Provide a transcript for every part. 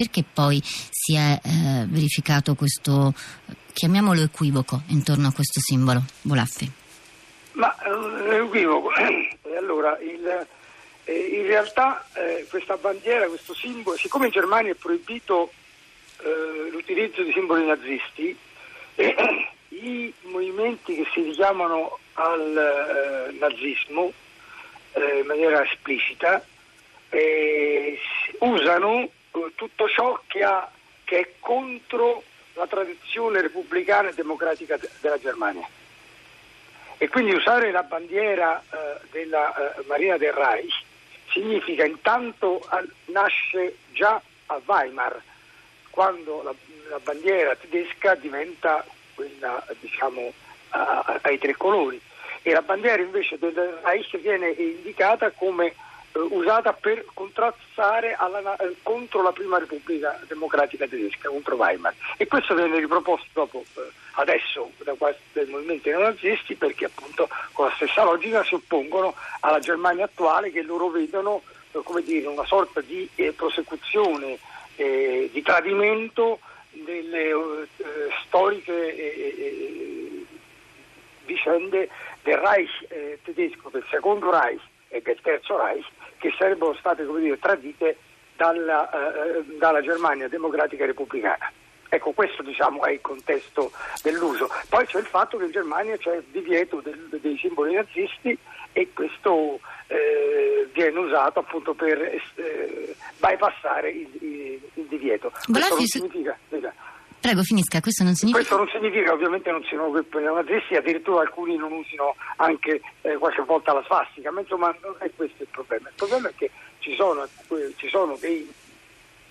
Perché poi si è eh, verificato questo, chiamiamolo equivoco, intorno a questo simbolo, Bolaffi? Ma eh, equivoco. allora, il, eh, in realtà eh, questa bandiera, questo simbolo, siccome in Germania è proibito eh, l'utilizzo di simboli nazisti, i movimenti che si richiamano al nazismo in maniera esplicita usano tutto ciò che, ha, che è contro la tradizione repubblicana e democratica della Germania. E quindi usare la bandiera eh, della eh, Marina del Reich significa intanto eh, nasce già a Weimar, quando la, la bandiera tedesca diventa quella diciamo ai tre colori e la bandiera invece del Reich viene indicata come eh, usata per contrastare alla, eh, contro la prima Repubblica Democratica Tedesca, contro Weimar. E questo viene riproposto dopo, eh, adesso da dai movimenti neonazisti perché appunto con la stessa logica si oppongono alla Germania attuale che loro vedono dire, una sorta di eh, prosecuzione, eh, di tradimento delle eh, storiche vicende del Reich tedesco, del secondo Reich e del terzo Reich che sarebbero state dire, tradite dalla, eh, dalla Germania democratica e repubblicana. Ecco, questo diciamo, è il contesto dell'uso. Poi c'è il fatto che in Germania c'è il divieto del, dei simboli nazisti e questo eh, viene usato appunto per eh, bypassare il, il, il divieto. Questo non significa, Prego, finisca. Questo non significa. Questo non significa ovviamente non siano nazisti, addirittura alcuni non usino anche eh, qualche volta la svastica, ma insomma non è questo il problema. Il problema è che ci sono, ci sono dei,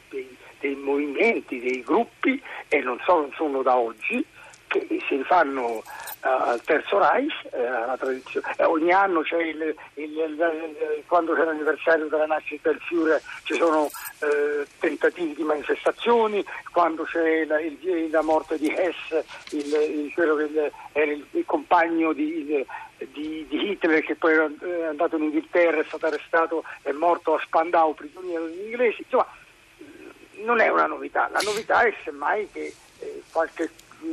dei, dei, movimenti, dei gruppi, e non sono, sono da oggi, che si rifanno al Terzo Reich, eh, ogni anno c'è il, il, il, quando c'è l'anniversario della nascita del Führer ci sono eh, tentativi di manifestazioni, quando c'è la, la morte di Hess, quello che era il, compagno di, di, di, Hitler che poi è andato in Inghilterra, è stato arrestato, è morto a Spandau, prigioniero degli inglesi, insomma non è una novità, la novità è semmai che eh, qualche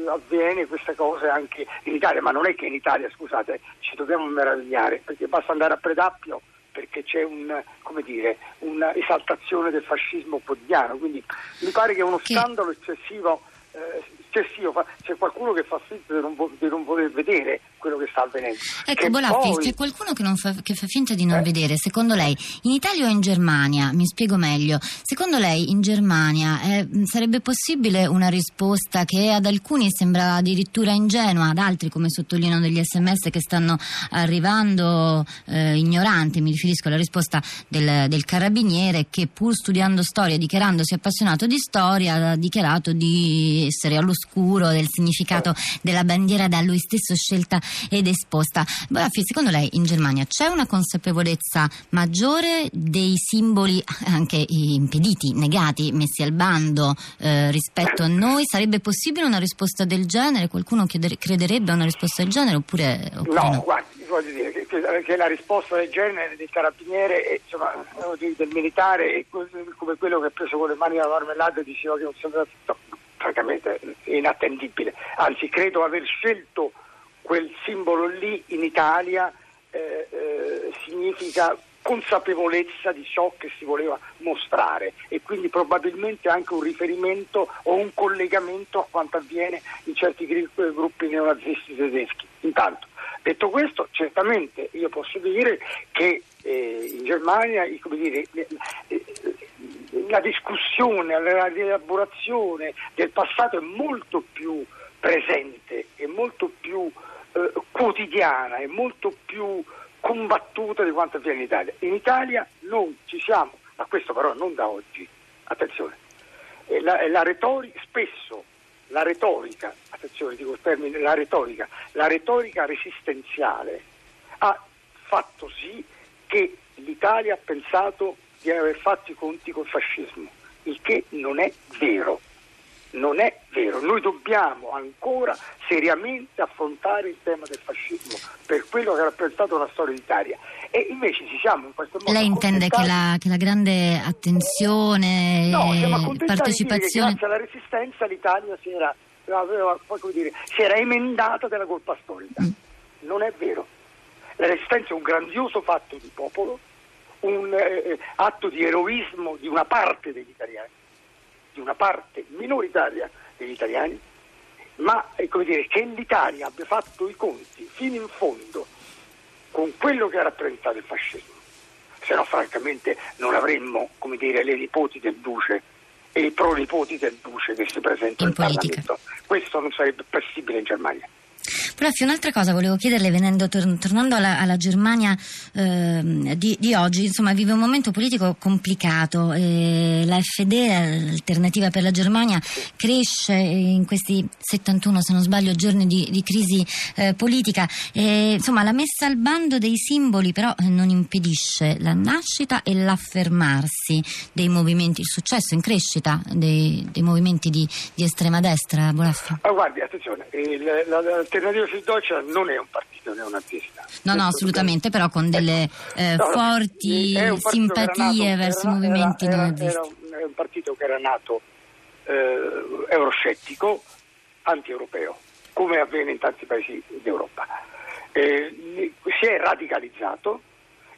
avviene questa cosa anche in Italia, ma non è che in Italia, scusate, ci dobbiamo meravigliare, perché basta andare a Predappio perché c'è un, dire, un'esaltazione del fascismo quotidiano, quindi mi pare che uno scandalo eccessivo eh, eccessivo, c'è qualcuno che fa finta di non, di non, voler vedere quello che sta avvenendo. Ecco, Bolaffi, poi... c'è qualcuno che, fa, che, fa, finta di non eh? vedere, secondo lei, in Italia o in Germania? Mi spiego meglio. Secondo lei in Germania eh, sarebbe possibile una risposta che ad alcuni sembra addirittura ingenua, ad altri, come sottolineano degli sms che stanno arrivando, eh, ignoranti, mi riferisco alla risposta del, del carabiniere che pur studiando storia, dichiarandosi appassionato di storia, ha dichiarato di essere all'oscuro del significato della bandiera da lui stesso scelta ed esposta. Bolaffi, secondo lei in Germania c'è una consapevolezza maggiore dei simboli anche impediti, negati, messi al bando eh, rispetto a noi? Sarebbe possibile una risposta del genere? Qualcuno chiedere, crederebbe a una risposta del genere oppure, oppure no? no? guardi, voglio dire che, che, la risposta del genere del carabiniere, insomma, del militare, come quello che ha preso con le mani la marmellata e diceva che non sembra tutto francamente inattendibile. Anzi, credo aver scelto quel simbolo lì in Italia eh, eh, significa consapevolezza di ciò che si voleva mostrare e quindi probabilmente anche un riferimento o un collegamento a quanto avviene in certi gruppi neonazisti tedeschi. Intanto, detto questo, certamente io posso dire che eh, in Germania dire, la discussione, la rielaborazione del passato è molto più presente, è molto più eh, quotidiana, è molto più combattuta di quanto avviene in Italia. In Italia non ci siamo, ma questo però non da oggi, attenzione, la, la retorica, spesso la retorica, attenzione dico il termine, la retorica, la retorica resistenziale ha fatto sì che l'Italia ha pensato di aver fatto i conti col fascismo, il che non è vero. Non è vero, noi dobbiamo ancora seriamente affrontare il tema del fascismo per quello che ha rappresentato la storia d'Italia e invece ci siamo in questo modo. Lei intende che la, che la, grande attenzione, no, partecipazione. grazie alla resistenza l'Italia si era, aveva, dire, si era emendata della colpa storica. Mm. Non è vero. La resistenza è un grandioso fatto di popolo, un eh, atto di eroismo di una parte degli italiani, di una parte minoritaria degli italiani, ma è come dire, che l'Italia abbia fatto i conti fino in fondo con quello che ha rappresentato il fascismo. Se no, francamente, non avremmo come dire, le nipoti del duce e i pronipoti del duce che si presentano in, in Parlamento. Questo non sarebbe possibile in Germania. Prof, un'altra cosa volevo chiederle, venendo, tor- tornando alla, alla Germania eh, di, di, oggi, insomma, vive un momento politico complicato. Eh, la FD, l'alternativa per la Germania, cresce in questi 71, se non sbaglio, giorni di, di crisi eh, politica. insomma, la messa al bando dei simboli però non impedisce la nascita e l'affermarsi dei movimenti, il successo in crescita dei, dei movimenti di, di, estrema destra. Buonasera. Ah, guardi, attenzione, l'alternativa Partito Deutschland non è un partito neonazista. No, no, assolutamente, però con delle ecco. eh, no, forti simpatie nato, verso i movimenti era, neonazisti. Era, era, un partito che era nato eh, euroscettico, anti-europeo, come avviene in tanti paesi d'Europa. Eh, si è radicalizzato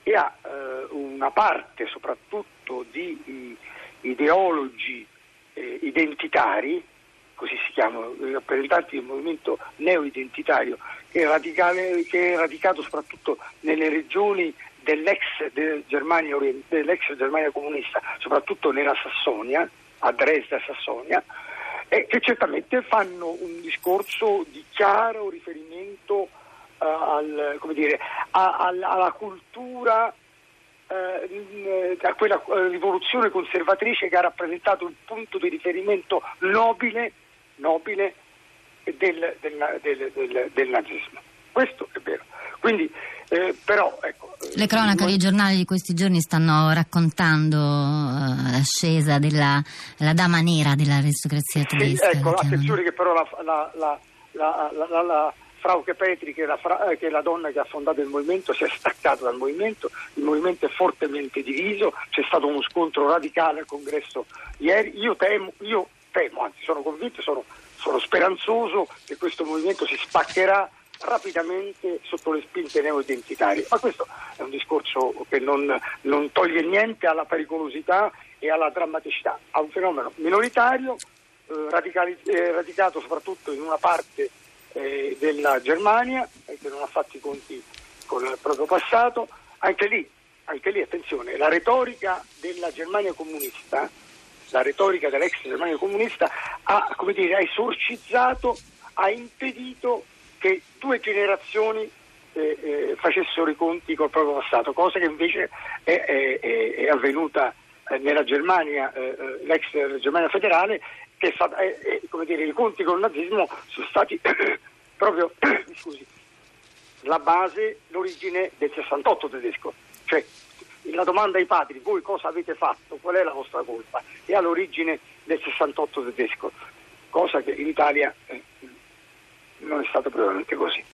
e ha eh, una parte soprattutto di ideologi eh, identitari così si chiamano, i rappresentanti del movimento neo-identitario, che è, radicale, che è radicato soprattutto nelle regioni dell'ex Germania, dell'ex Germania comunista, soprattutto nella Sassonia, a Dresda Sassonia, e che certamente fanno un discorso di chiaro riferimento uh, al, dire, a, al, alla cultura eh, a quella eh, rivoluzione conservatrice che ha rappresentato il punto di riferimento nobile nobile del, del, del, del nazismo. Questo è vero. Quindi, eh, però, ecco, Le cronache dei giornali di questi giorni stanno raccontando uh, l'ascesa della dama nera dell'aristocrazia tedesca. Sì, ecco, attenzione che però la, la, la, la, la Frauke Petri, che è, fra, che è, la, donna che ha fondato il movimento, si è staccata dal movimento, il movimento è fortemente diviso, c'è stato uno scontro radicale al congresso ieri, io temo, io temo, anzi sono convinto, sono, sono speranzoso che questo movimento si spaccherà rapidamente sotto le spinte neo-identitarie. Ma questo è un discorso che non, non, toglie niente alla pericolosità e alla drammaticità. Ha un fenomeno minoritario, eh, radicali, eh, radicato soprattutto in una parte eh, della Germania, eh, che non ha fatto i conti con il proprio passato. Anche lì, anche lì attenzione, la retorica della Germania comunista la retorica dell'ex Germania comunista ha, dire, ha esorcizzato, ha impedito che due generazioni eh, eh, facessero i conti col proprio passato, cosa che invece è, è, è avvenuta eh, nella Germania, eh, eh, l'ex Germania federale, che fa, come dire, i conti col nazismo sono stati proprio scusi, la base, l'origine del 68 tedesco. Cioè, la domanda ai padri, voi cosa avete fatto, qual è la vostra colpa, è all'origine del 68 tedesco, cosa che in Italia eh, non è stato probabilmente così.